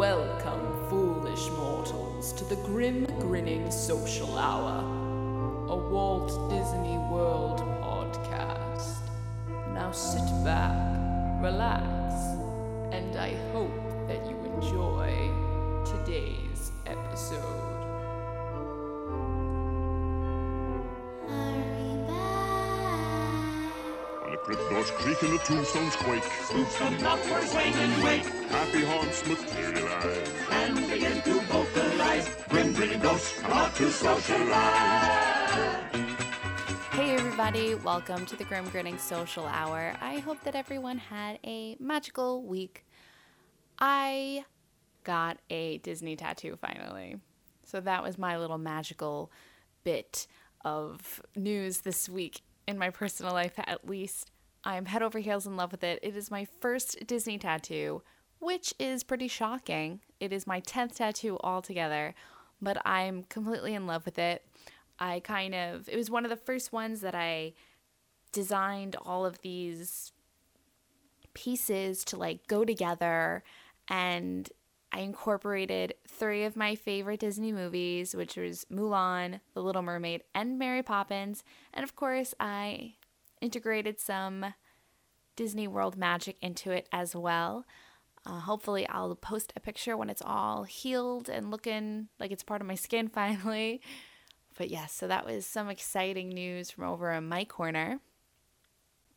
Welcome, foolish mortals, to the Grim Grinning Social Hour, a Walt Disney World podcast. Now sit back, relax, and I hope that you enjoy today's episode. When the crypt doors creak and the tombstones quake, Spooks come outward, swing and wake, happy haunts materialize. and begin to vocalize. Grim grinning ghosts come out to socialize. Hey everybody, welcome to the Grim Grinning Social Hour. I hope that everyone had a magical week. I got a Disney tattoo finally. So that was my little magical bit of news this week in my personal life at least. I'm head over heels in love with it. It is my first Disney tattoo, which is pretty shocking. It is my 10th tattoo altogether, but I'm completely in love with it. I kind of, it was one of the first ones that I designed all of these pieces to like go together and I incorporated three of my favorite Disney movies, which was Mulan, The Little Mermaid, and Mary Poppins. And of course, I integrated some Disney World magic into it as well. Uh, hopefully, I'll post a picture when it's all healed and looking like it's part of my skin finally. But yes, so that was some exciting news from over in my corner.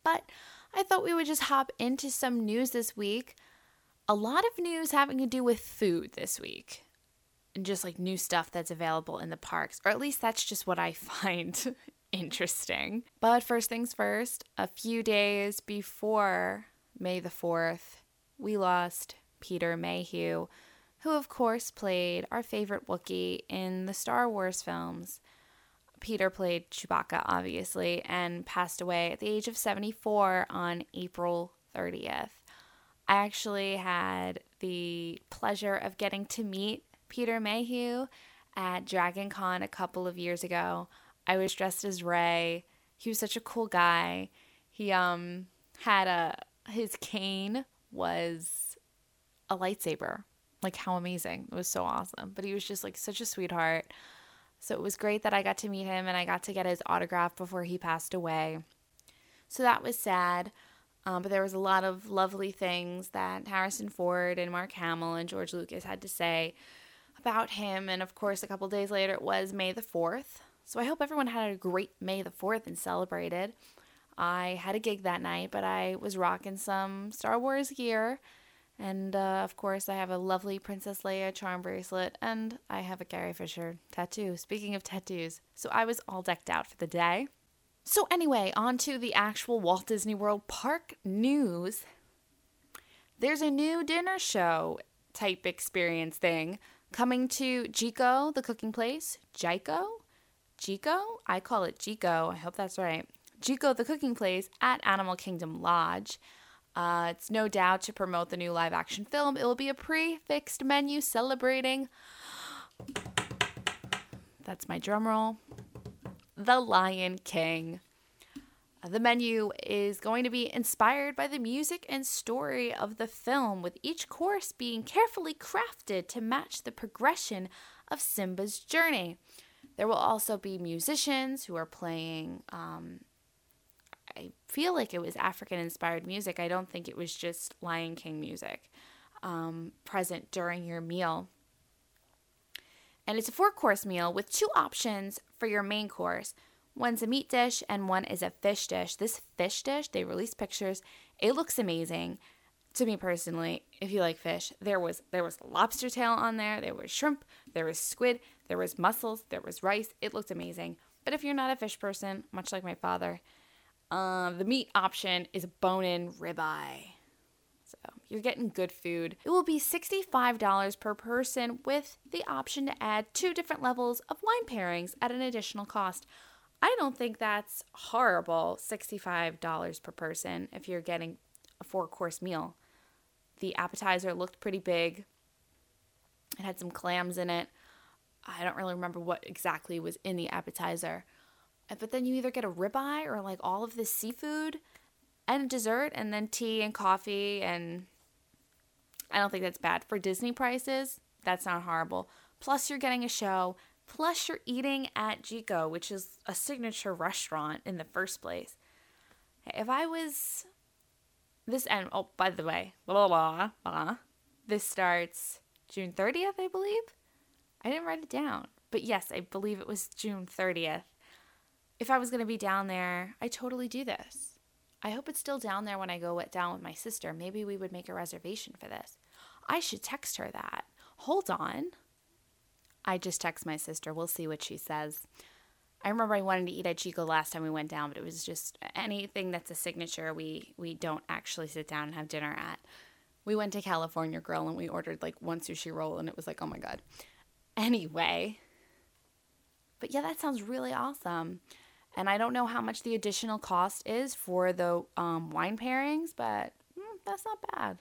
But I thought we would just hop into some news this week. A lot of news having to do with food this week. And just like new stuff that's available in the parks, or at least that's just what I find interesting. But first things first, a few days before May the 4th, we lost Peter Mayhew, who of course played our favorite Wookiee in the Star Wars films. Peter played Chewbacca, obviously, and passed away at the age of 74 on April 30th. I actually had the pleasure of getting to meet Peter Mayhew at Dragon Con a couple of years ago. I was dressed as Rey. He was such a cool guy. He um had a his cane was a lightsaber. Like how amazing. It was so awesome. But he was just like such a sweetheart. So it was great that I got to meet him and I got to get his autograph before he passed away. So that was sad. Um, but there was a lot of lovely things that Harrison Ford and Mark Hamill and George Lucas had to say about him. And of course, a couple days later, it was May the 4th. So I hope everyone had a great May the 4th and celebrated. I had a gig that night, but I was rocking some Star Wars gear. And uh, of course, I have a lovely Princess Leia charm bracelet, and I have a Carrie Fisher tattoo. Speaking of tattoos, so I was all decked out for the day. So, anyway, on to the actual Walt Disney World Park news. There's a new dinner show type experience thing coming to Jiko, the cooking place. Jiko? Jiko? I call it Jiko. I hope that's right. Jiko, the cooking place at Animal Kingdom Lodge. Uh, it's no doubt to promote the new live action film. It will be a pre fixed menu celebrating. That's my drum roll. The Lion King. Uh, The menu is going to be inspired by the music and story of the film, with each course being carefully crafted to match the progression of Simba's journey. There will also be musicians who are playing, um, I feel like it was African inspired music. I don't think it was just Lion King music um, present during your meal. And it's a four course meal with two options for your main course. One's a meat dish and one is a fish dish. This fish dish, they released pictures. It looks amazing. To me personally, if you like fish, there was there was lobster tail on there, there was shrimp, there was squid, there was mussels, there was rice. It looked amazing. But if you're not a fish person, much like my father, uh, the meat option is bone-in ribeye. So you're getting good food. It will be $65 per person with the option to add two different levels of wine pairings at an additional cost. I don't think that's horrible, $65 per person if you're getting a four course meal. The appetizer looked pretty big. It had some clams in it. I don't really remember what exactly was in the appetizer. Uh, But then you either get a ribeye or like all of this seafood and dessert and then tea and coffee and I don't think that's bad. For Disney prices, that's not horrible. Plus, you're getting a show. Plus, you're eating at Jiko, which is a signature restaurant in the first place. If I was this, and oh, by the way, blah, blah, blah, this starts June 30th, I believe. I didn't write it down, but yes, I believe it was June 30th. If I was going to be down there, I totally do this. I hope it's still down there when I go down with my sister. Maybe we would make a reservation for this. I should text her that. Hold on. I just text my sister. We'll see what she says. I remember I wanted to eat at Jiko last time we went down, but it was just anything that's a signature we we don't actually sit down and have dinner at. We went to California Grill and we ordered like one sushi roll and it was like, "Oh my god." Anyway, but yeah, that sounds really awesome. And I don't know how much the additional cost is for the um, wine pairings, but mm, that's not bad.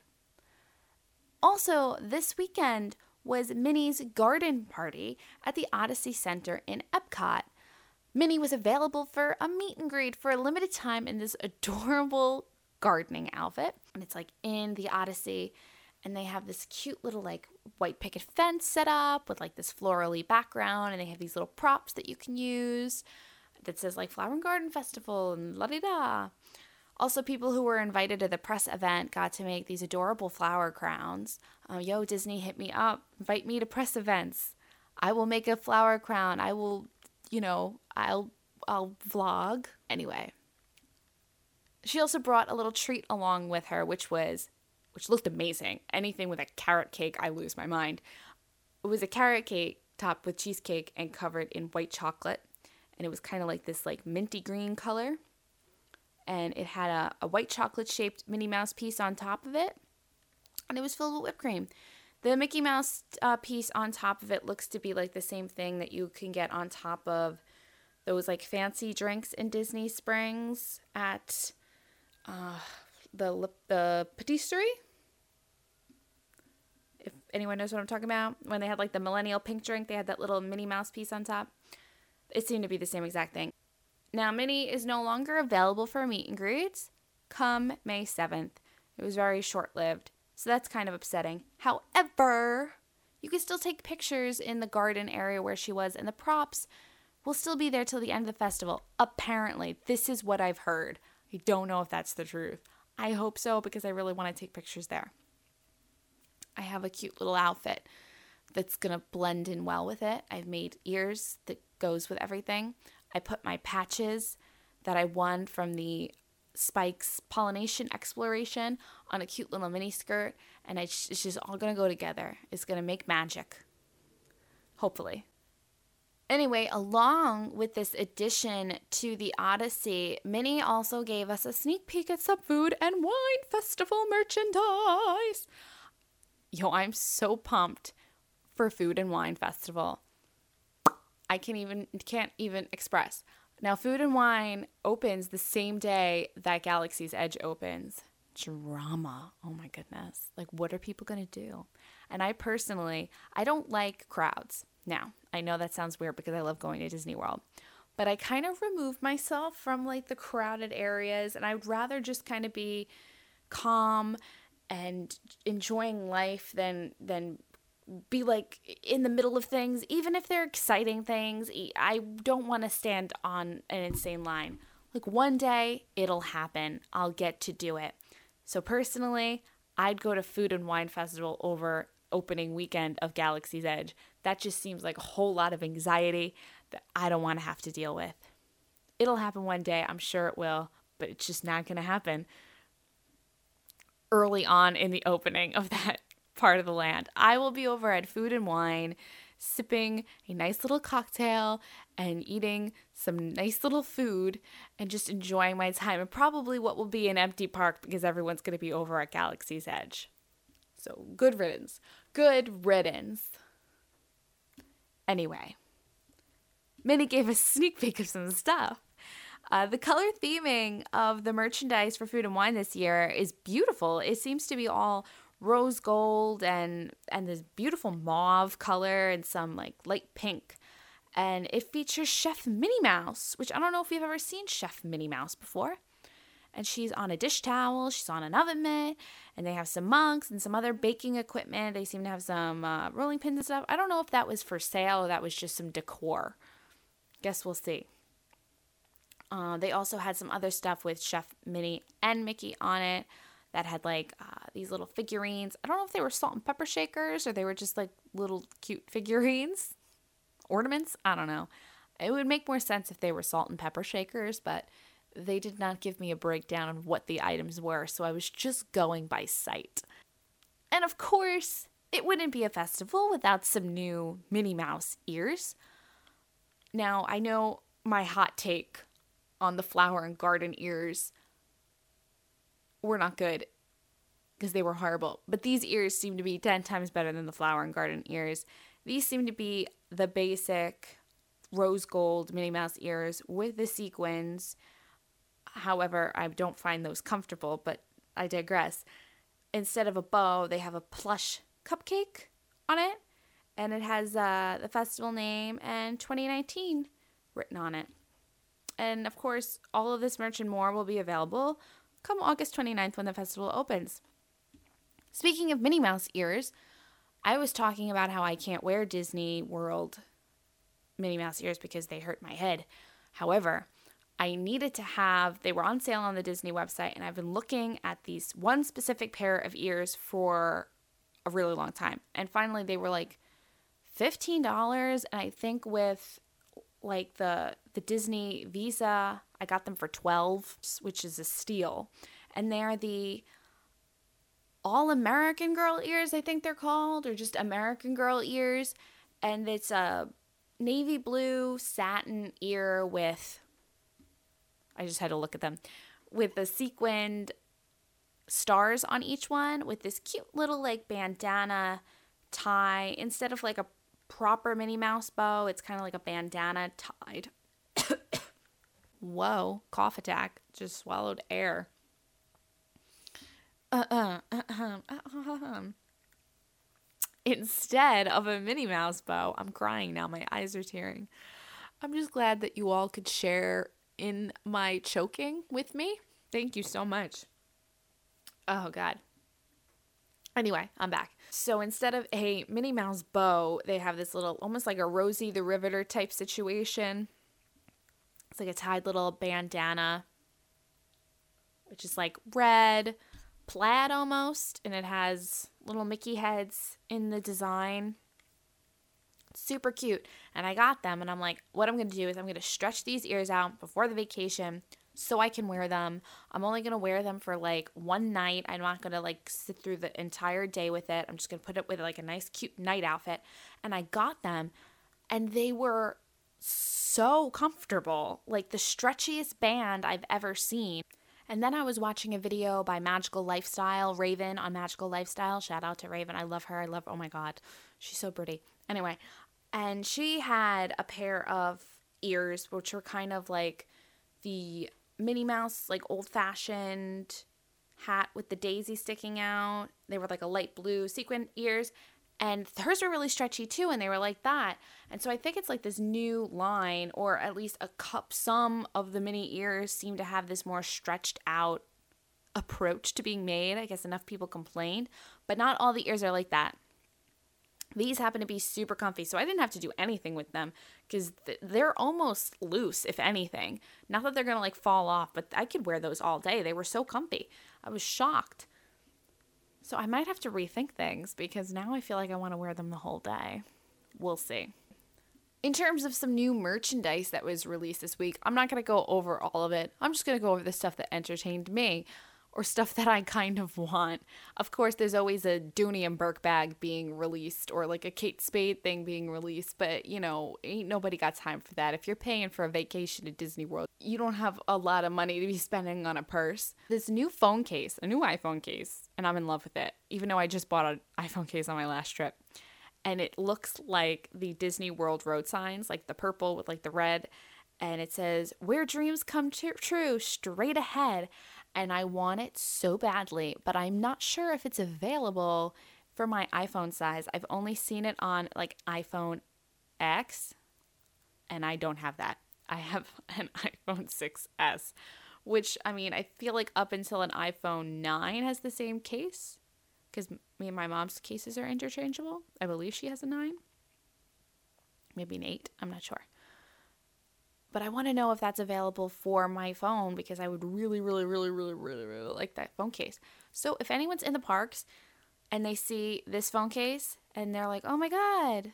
Also, this weekend was Minnie's garden party at the Odyssey Center in Epcot. Minnie was available for a meet and greet for a limited time in this adorable gardening outfit. And it's like in the Odyssey. And they have this cute little like white picket fence set up with like this florally background. And they have these little props that you can use that says like Flower and Garden Festival and la di da. Also, people who were invited to the press event got to make these adorable flower crowns. Uh, Yo, Disney, hit me up. Invite me to press events. I will make a flower crown. I will, you know, I'll I'll vlog. Anyway. She also brought a little treat along with her, which was which looked amazing. Anything with a carrot cake, I lose my mind. It was a carrot cake topped with cheesecake and covered in white chocolate. And it was kind of like this like minty green color and it had a, a white chocolate shaped Minnie Mouse piece on top of it, and it was filled with whipped cream. The Mickey Mouse uh, piece on top of it looks to be like the same thing that you can get on top of those like fancy drinks in Disney Springs at uh, the the patisserie. If anyone knows what I'm talking about, when they had like the millennial pink drink, they had that little Minnie Mouse piece on top. It seemed to be the same exact thing. Now, Minnie is no longer available for meet and greets come May 7th. It was very short lived, so that's kind of upsetting. However, you can still take pictures in the garden area where she was, and the props will still be there till the end of the festival. Apparently, this is what I've heard. I don't know if that's the truth. I hope so because I really want to take pictures there. I have a cute little outfit that's going to blend in well with it. I've made ears that goes with everything. I put my patches that I won from the Spike's Pollen-Nation Exploration on a cute little mini skirt, and it's just all gonna go together. It's gonna make magic. Hopefully. Anyway, along with this addition to the Odyssey, Minnie also gave us a sneak peek at some food and wine festival merchandise. Yo, I'm so pumped for Food and Wine Festival. I can even can't even express. Now, Food and Wine opens the same day that Galaxy's Edge opens. Drama. Oh my goodness. Like what are people going to do? And I personally, I don't like crowds. Now, I know that sounds weird because I love going to Disney World. But I kind of remove myself from like the crowded areas and I'd rather just kind of be calm and enjoying life than than be like in the middle of things, even if they're exciting things. I don't want to stand on an insane line. Like one day it'll happen. I'll get to do it. So personally, I'd go to Food and Wine Festival over opening weekend of Galaxy's Edge. That just seems like a whole lot of anxiety that I don't want to have to deal with. It'll happen one day, I'm sure it will, but it's just not going to happen early on in the opening of that part of the land. I will be over at Food and Wine sipping a nice little cocktail and eating some nice little food and just enjoying my time and probably what will be an empty park because everyone's going to be over at Galaxy's Edge. So, good riddance. Good riddance. Anyway, Minnie gave a sneak peek of some stuff. Uh, the color theming of the merchandise for food and wine this year is beautiful. It seems to be all rose gold and and this beautiful mauve color and some like light pink. And it features Chef Minnie Mouse, which I don't know if you've ever seen Chef Minnie Mouse before. and she's on a dish towel, she's on an oven mitt, and they have some mugs and some other baking equipment. They seem to have some uh, rolling pins and stuff. I don't know if that was for sale or that was just some decor. Guess we'll see. Uh, they also had some other stuff with Chef Minnie and Mickey on it that had like uh, these little figurines. I don't know if they were salt and pepper shakers or they were just like little cute figurines, ornaments. I don't know. It would make more sense if they were salt and pepper shakers, but they did not give me a breakdown on what the items were, so I was just going by sight. And of course, it wouldn't be a festival without some new Minnie Mouse ears. Now, I know my hot take on the flower and garden ears were not good because they were horrible, but these ears seem to be 10 times better than the flower and garden ears. These seem to be the basic rose gold Minnie Mouse ears with the sequins However, I don't find those comfortable, but I digress. Instead of a bow, they have a plush cupcake on it, and it has uh, the festival name and 2019 written on it. And of course, all of this merch and more will be available come August 29th when the festival opens. Speaking of Minnie Mouse ears, I was talking about how I can't wear Disney World Minnie Mouse ears because they hurt my head. However, I needed to have, they were on sale on the Disney website, and I've been looking at these one specific pair of ears for a really long time. And finally, they were like $15. And I think with like the the Disney Visa, I got them for 12, which is a steal. And they're the All American Girl ears, I think they're called, or just American Girl ears. And it's a navy blue satin ear with I just had to look at them with the sequined stars on each one with this cute little like bandana tie instead of like a proper Minnie Mouse bow. It's kind of like a bandana tied. Whoa, cough attack. Just swallowed air. Uh-uh, uh-uh. Instead of a Minnie Mouse bow, I'm crying now. My eyes are tearing. I'm just glad that you all could share in my choking with me. Thank you so much. Oh, God. Anyway, I'm back. So instead of a Minnie Mouse bow, they have this little, almost like a Rosie the Riveter type situation. It's like a tied little bandana, which is like red, plaid almost, and it has little Mickey heads in the design super cute. And I got them, and I'm like, what I'm gonna do is I'm gonna stretch these ears out before the vacation so I can wear them. I'm only gonna wear them for like one night. I'm not gonna like sit through the entire day with it. I'm just gonna put it with like a nice, cute night outfit. And I got them, and they were so comfortable like the stretchiest band I've ever seen. And then I was watching a video by Magical Lifestyle, Raven on Magical Lifestyle. Shout out to Raven. I love her. I love, oh my God, she's so pretty. Anyway, and she had a pair of ears which were kind of like the Minnie Mouse, like old fashioned hat with the daisy sticking out. They were like a light blue sequin ears. And hers were really stretchy too, and they were like that. And so I think it's like this new line, or at least a cup. Some of the Minnie ears seem to have this more stretched out approach to being made. I guess enough people complained, but not all the ears are like that. These happen to be super comfy, so I didn't have to do anything with them because th- they're almost loose, if anything. Not that they're gonna like fall off, but I could wear those all day. They were so comfy. I was shocked. So I might have to rethink things because now I feel like I want to wear them the whole day. We'll see. In terms of some new merchandise that was released this week, I'm not to go over all of it. I'm just to go over the stuff that entertained me or stuff that I kind of want. Of course, there's always a Dooney and Bourke bag being released or like a Kate Spade thing being released, but you know, ain't nobody got time for that. If you're paying for a vacation to Disney World, you don't have a lot of money to be spending on a purse. This new phone case, a new iPhone case, and I'm in love with it, even though I just bought an iPhone case on my last trip. And it looks like the Disney World road signs, like the purple with like the red. And it says, Where dreams come true, straight ahead and I want it so badly, but I'm not sure if it's available for my iPhone size. I've only seen it on like iPhone X, and I don't have that. I have an iPhone 6S, which I mean, I feel like up until an iPhone 9 has the same case because me and my mom's cases are interchangeable. I believe she has a 9, maybe an 8, I'm not sure. But I want to know if that's available for my phone because I would really, really, really, really, really, really like that phone case. So if anyone's in the parks and they see this phone case and they're like, oh my God,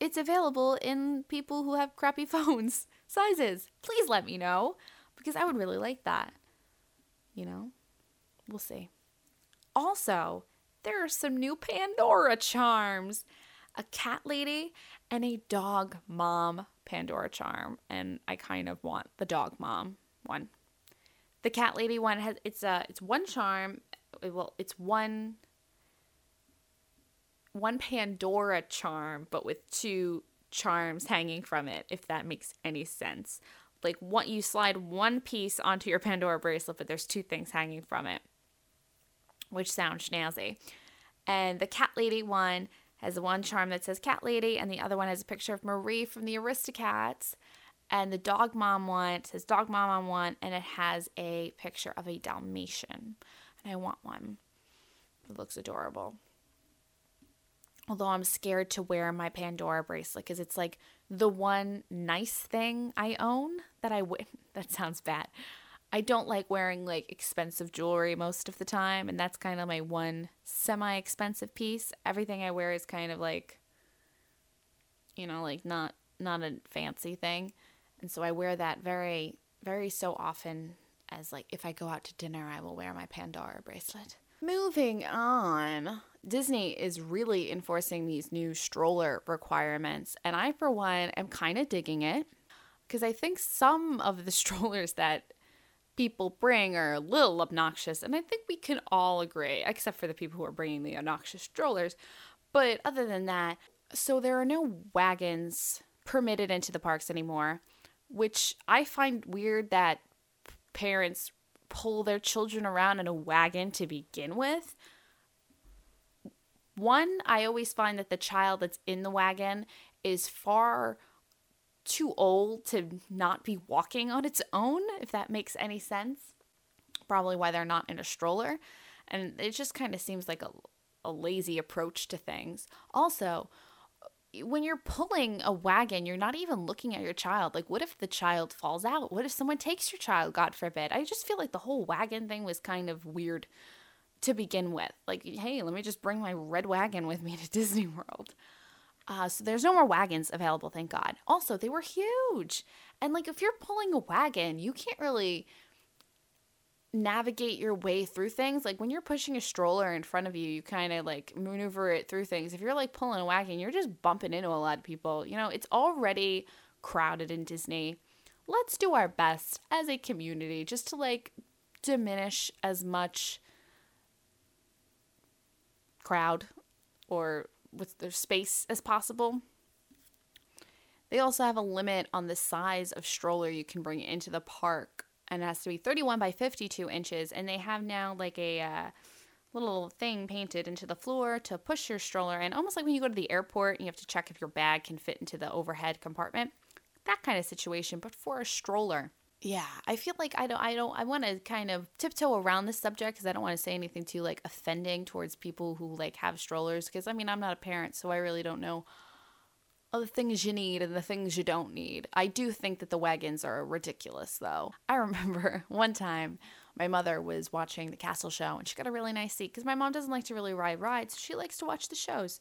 it's available in people who have crappy phones sizes, please let me know because I would really like that. You know, we'll see. Also, there are some new Pandora charms a cat lady and a dog mom Pandora charm. And I kind of want the dog mom one. The cat lady one has it's a it's one charm. Well, it's one one Pandora charm, but with two charms hanging from it, if that makes any sense. Like what you slide one piece onto your Pandora bracelet, but there's two things hanging from it, which sounds snazzy. And the cat lady one has one charm that says cat lady, and the other one has a picture of Marie from the Aristocats. And the dog mom one says dog mom on one, and it has a picture of a Dalmatian. And I want one. It looks adorable. Although I'm scared to wear my Pandora bracelet because it's like the one nice thing I own that I would. That sounds bad. I don't like wearing like expensive jewelry most of the time, and that's kind of my one semi expensive piece. Everything I wear is kind of like you know, like not not a fancy thing. And so I wear that very very so often as like if I go out to dinner, I will wear my Pandora bracelet. Moving on, Disney is really enforcing these new stroller requirements, and I for one am kind of digging it because I think some of the strollers that people bring are a little obnoxious, and I think we can all agree, except for the people who are bringing the obnoxious strollers. But other than that, so there are no wagons permitted into the parks anymore, which I find weird that parents pull their children around in a wagon to begin with. One, I always find that the child that's in the wagon is far too old to not be walking on its own, if that makes any sense. Probably why they're not in a stroller. And it just kind of seems like a, a lazy approach to things. Also, when you're pulling a wagon, you're not even looking at your child. Like, what if the child falls out? What if someone takes your child, God forbid? I just feel like the whole wagon thing was kind of weird to begin with. Like, hey, let me just bring my red wagon with me to Disney World. Uh, so there's no more wagons available, thank God. Also, they were huge. And like if you're pulling a wagon, you can't really navigate your way through things. Like when you're pushing a stroller in front of you, you kind of like maneuver it through things. If you're like pulling a wagon, you're just bumping into a lot of people. You know, it's already crowded in Disney. Let's do our best as a community just to like diminish as much crowd or with their space as possible. They also have a limit on the size of stroller you can bring into the park, and it has to be 31 by 52 inches. And they have now like a uh, little thing painted into the floor to push your stroller in, almost like when you go to the airport and you have to check if your bag can fit into the overhead compartment. That kind of situation, but for a stroller yeah i feel like i don't i don't i want to kind of tiptoe around this subject because i don't want to say anything too like offending towards people who like have strollers because i mean i'm not a parent so i really don't know all the things you need and the things you don't need. I do think that the wagons are ridiculous though. I remember one time my mother was watching the castle show and she got a really nice seat because my mom doesn't like to really ride rides she likes to watch the shows.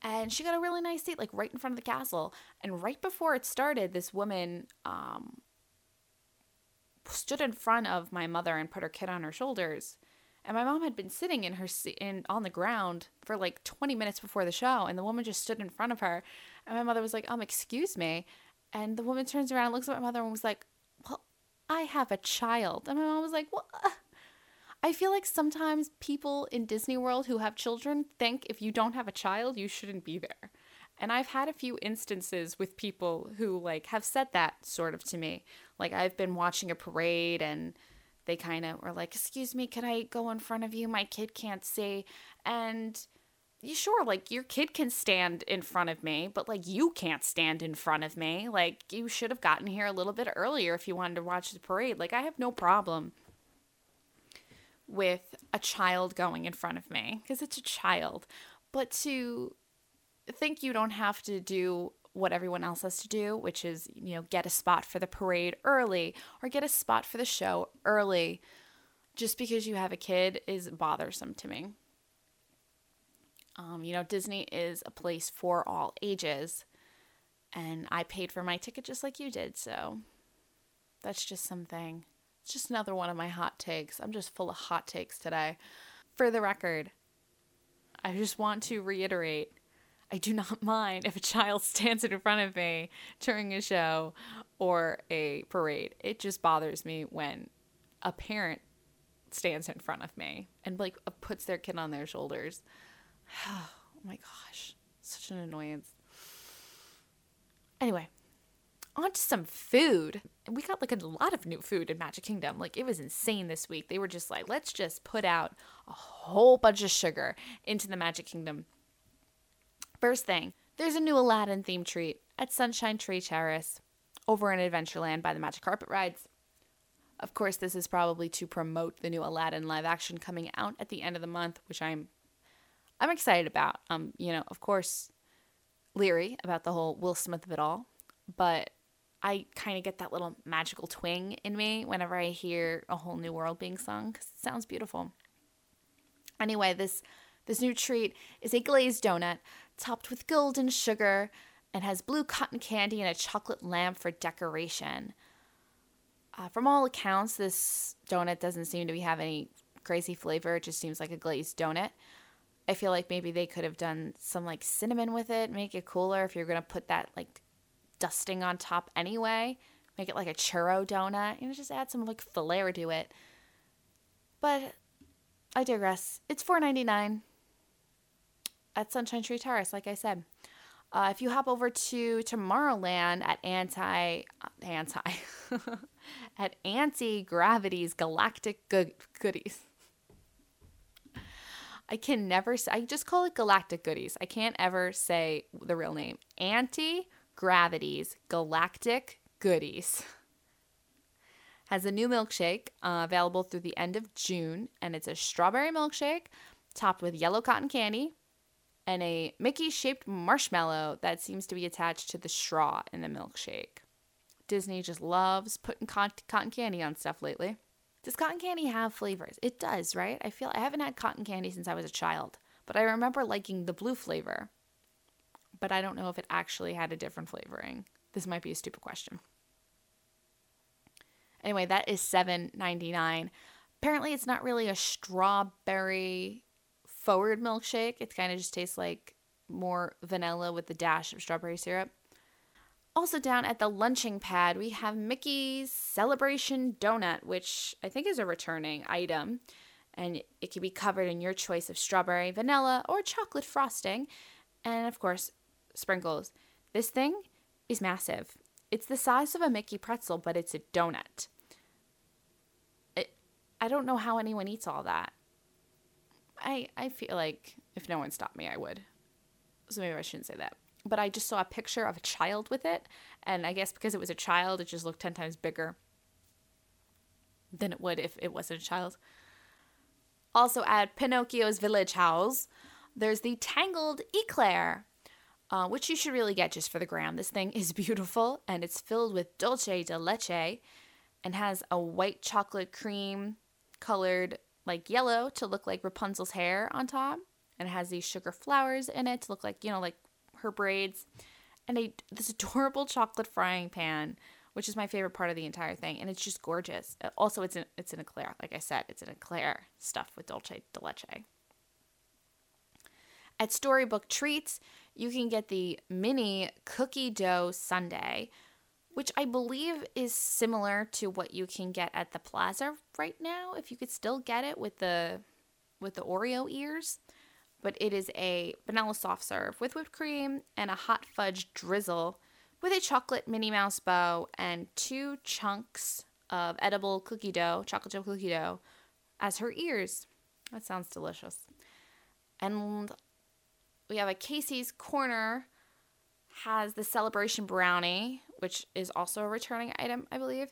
And she got a really nice seat like right in front of the castle. And right before it started this woman um, stood in front of my mother and put her kid on her shoulders. And my mom had been sitting in her in on the ground for like 20 minutes before the show, and the woman just stood in front of her. And my mother was like, "Um, excuse me," and the woman turns around, looks at my mother, and was like, "Well, I have a child." And my mom was like, "What?" I feel like sometimes people in Disney World who have children think if you don't have a child, you shouldn't be there. And I've had a few instances with people who like have said that sort of to me. Like I've been watching a parade and they kind of were like, "Excuse me, can I go in front of you? My kid can't see." And you sure like your kid can stand in front of me but like you can't stand in front of me like you should have gotten here a little bit earlier if you wanted to watch the parade like i have no problem with a child going in front of me because it's a child but to think you don't have to do what everyone else has to do which is you know get a spot for the parade early or get a spot for the show early just because you have a kid is bothersome to me um, you know, Disney is a place for all ages, and I paid for my ticket just like you did, so that's just something. It's just another one of my hot takes. I'm just full of hot takes today. For the record, I just want to reiterate I do not mind if a child stands in front of me during a show or a parade. It just bothers me when a parent stands in front of me and like uh, puts their kid on their shoulders. oh my gosh, such an annoyance. Anyway, on to some food. We got like a lot of new food in Magic Kingdom. Like it was insane this week. They were just like, let's just put out a whole bunch of sugar into the Magic Kingdom. First thing, there's a new Aladdin theme treat at Sunshine Tree Terrace over in Adventureland by the Magic Carpet Rides. Of course, this is probably to promote the new Aladdin live action coming out at the end of the month, which I'm I'm excited about. Um, you know, of course, leery about the whole Will Smith of it all, but I kind of get that little magical twing in me whenever I hear a whole new world being sung because it sounds beautiful. Anyway, this this new treat is a glazed donut topped with golden sugar and has blue cotton candy and a chocolate lamp for decoration. Uh, from all accounts, this donut doesn't seem to be have any crazy flavor. It just seems like a glazed donut. I feel like maybe they could have done some like cinnamon with it, make it cooler if you're gonna put that like dusting on top anyway. Make it like a churro donut, you know, just add some like flair to it. But I digress. It's four ninety nine at Sunshine Tree Terrace, like I said. Uh, if you hop over to Tomorrowland at anti uh, anti at auntie gravity's galactic good, goodies I can never say, I just call it Galactic Goodies. I can't ever say the real name. Auntie Gravity's Galactic Goodies has a new milkshake uh, available through the end of June, and it's a strawberry milkshake topped with yellow cotton candy and a Mickey shaped marshmallow that seems to be attached to the straw in the milkshake. Disney just loves putting cotton candy on stuff lately. Does cotton candy have flavors? It does, right? I feel I haven't had cotton candy since I was a child, but I remember liking the blue flavor. But I don't know if it actually had a different flavoring. This might be a stupid question. Anyway, that is $7.99. Apparently, it's not really a strawberry forward milkshake. It kind of just tastes like more vanilla with a dash of strawberry syrup. Also, down at the lunching pad, we have Mickey's Celebration Donut, which I think is a returning item. And it can be covered in your choice of strawberry, vanilla, or chocolate frosting. And of course, sprinkles. This thing is massive. It's the size of a Mickey pretzel, but it's a donut. It, I don't know how anyone eats all that. I, I feel like if no one stopped me, I would. So maybe I shouldn't say that but I just saw a picture of a child with it. And I guess because it was a child, it just looked 10 times bigger than it would if it wasn't a child. Also, at Pinocchio's Village Haus, there's the Tangled Eclair, uh, which you should really get just for the gram. This thing is beautiful and it's filled with dulce de leche and has a white chocolate cream colored like yellow to look like Rapunzel's hair on top. And it has these sugar flowers in it to look like, you know, like her braids, and a this adorable chocolate frying pan, which is my favorite part of the entire thing, and it's just gorgeous. Uh, also, it's an it's an eclair, like I said, it's an eclair stuffed with dulce de leche. At Storybook Treats, you can get the mini cookie dough sundae, which I believe is similar to what you can get at the Plaza right now. If you could still get it with the with the Oreo ears, but it is a vanilla soft serve with whipped cream and a hot fudge drizzle with a chocolate Minnie Mouse bow and two chunks of edible cookie dough, chocolate chip cookie dough, as her ears. That sounds delicious. And we have a Casey's Corner has the celebration brownie, which is also a returning item, I believe.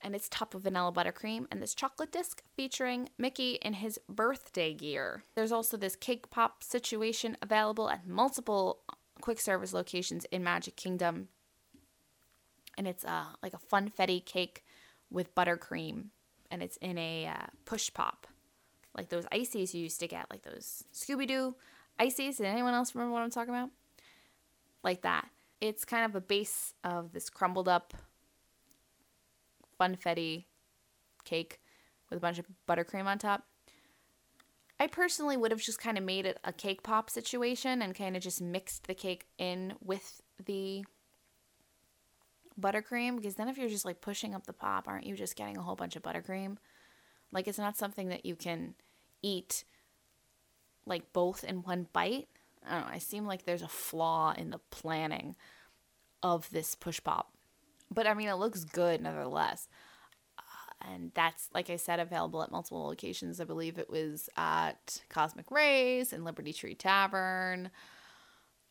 And it's topped with vanilla buttercream and this chocolate disc featuring Mickey in his birthday gear. There's also this cake pop situation available at multiple quick service locations in Magic Kingdom. And it's uh, like a funfetti cake with buttercream, and it's in a uh, push pop, like those ices you used to get, like those Scooby Doo ices. Did anyone else remember what I'm talking about? Like that. It's kind of a base of this crumbled up funfetti cake with a bunch of buttercream on top. I personally would have just kind of made it a cake pop situation and kind of just mixed the cake in with the buttercream because then if you're just like pushing up the pop, aren't you just getting a whole bunch of buttercream? Like it's not something that you can eat like both in one bite. I don't know. I seem like there's a flaw in the planning of this push pop. But I mean, it looks good nevertheless. Uh, and that's, like I said, available at multiple locations. I believe it was at Cosmic Rays and Liberty Tree Tavern.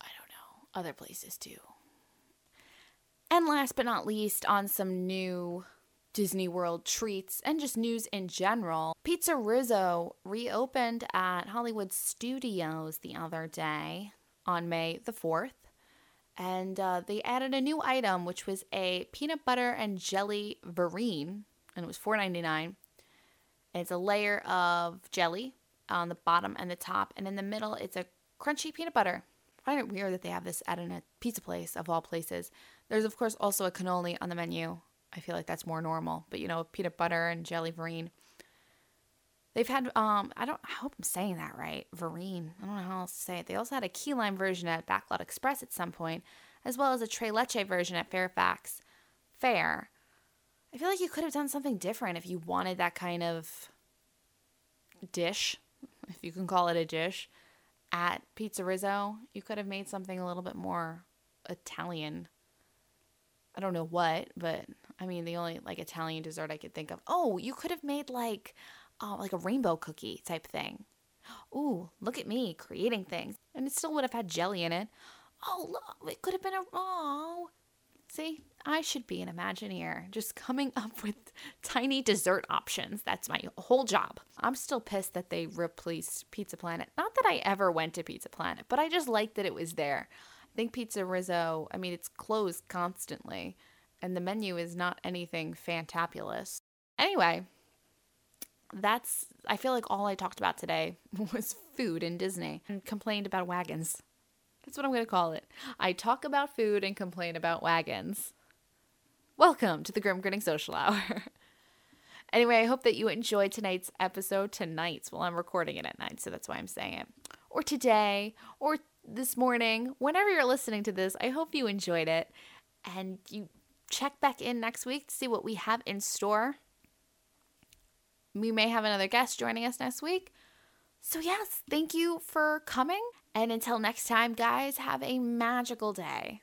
I don't know. Other places too. And last but not least, on some new Disney World treats and just news in general, Pizza Rizzo reopened at Hollywood Studios the other day on May the 4th. And uh, they added a new item, which was a peanut butter and jelly verrine, and it was $4.99. It's a layer of jelly on the bottom and the top, and in the middle, it's a crunchy peanut butter. I find it weird that they have this at a pizza place of all places. There's of course also a cannoli on the menu. I feel like that's more normal, but you know, peanut butter and jelly verrine. They've had um I don't I hope I'm saying that right. Verrine. I don't know how else to say it. They also had a key lime version at Backlot Express at some point, as well as a Tre Leche version at Fairfax Fare. I feel like you could have done something different if you wanted that kind of dish, if you can call it a dish, at Pizza Rizzo. You could have made something a little bit more Italian. I don't know what, but I mean the only like Italian dessert I could think of. Oh, you could have made like uh, like a rainbow cookie type thing. Ooh, look at me creating things. And it still would have had jelly in it. Oh, look, it could have been a. Oh. See, I should be an Imagineer, just coming up with tiny dessert options. That's my whole job. I'm still pissed that they replaced Pizza Planet. Not that I ever went to Pizza Planet, but I just liked that it was there. Think Pizza Rizzo, I mean, it's closed constantly, and the menu is not anything fantabulous. Anyway, that's I feel like all I talked about today was food in Disney and complained about wagons. That's what I'm going to call it. I talk about food and complain about wagons. Welcome to the Grim Grinning Social Hour. anyway, I hope that you enjoyed tonight's episode tonight. Well, I'm recording it at night, so that's why I'm saying it. Or today, or this morning, whenever you're listening to this, I hope you enjoyed it and you check back in next week to see what we have in store we may have another guest joining us next week. So, yes, thank you for coming. And until next time, guys, have a magical day.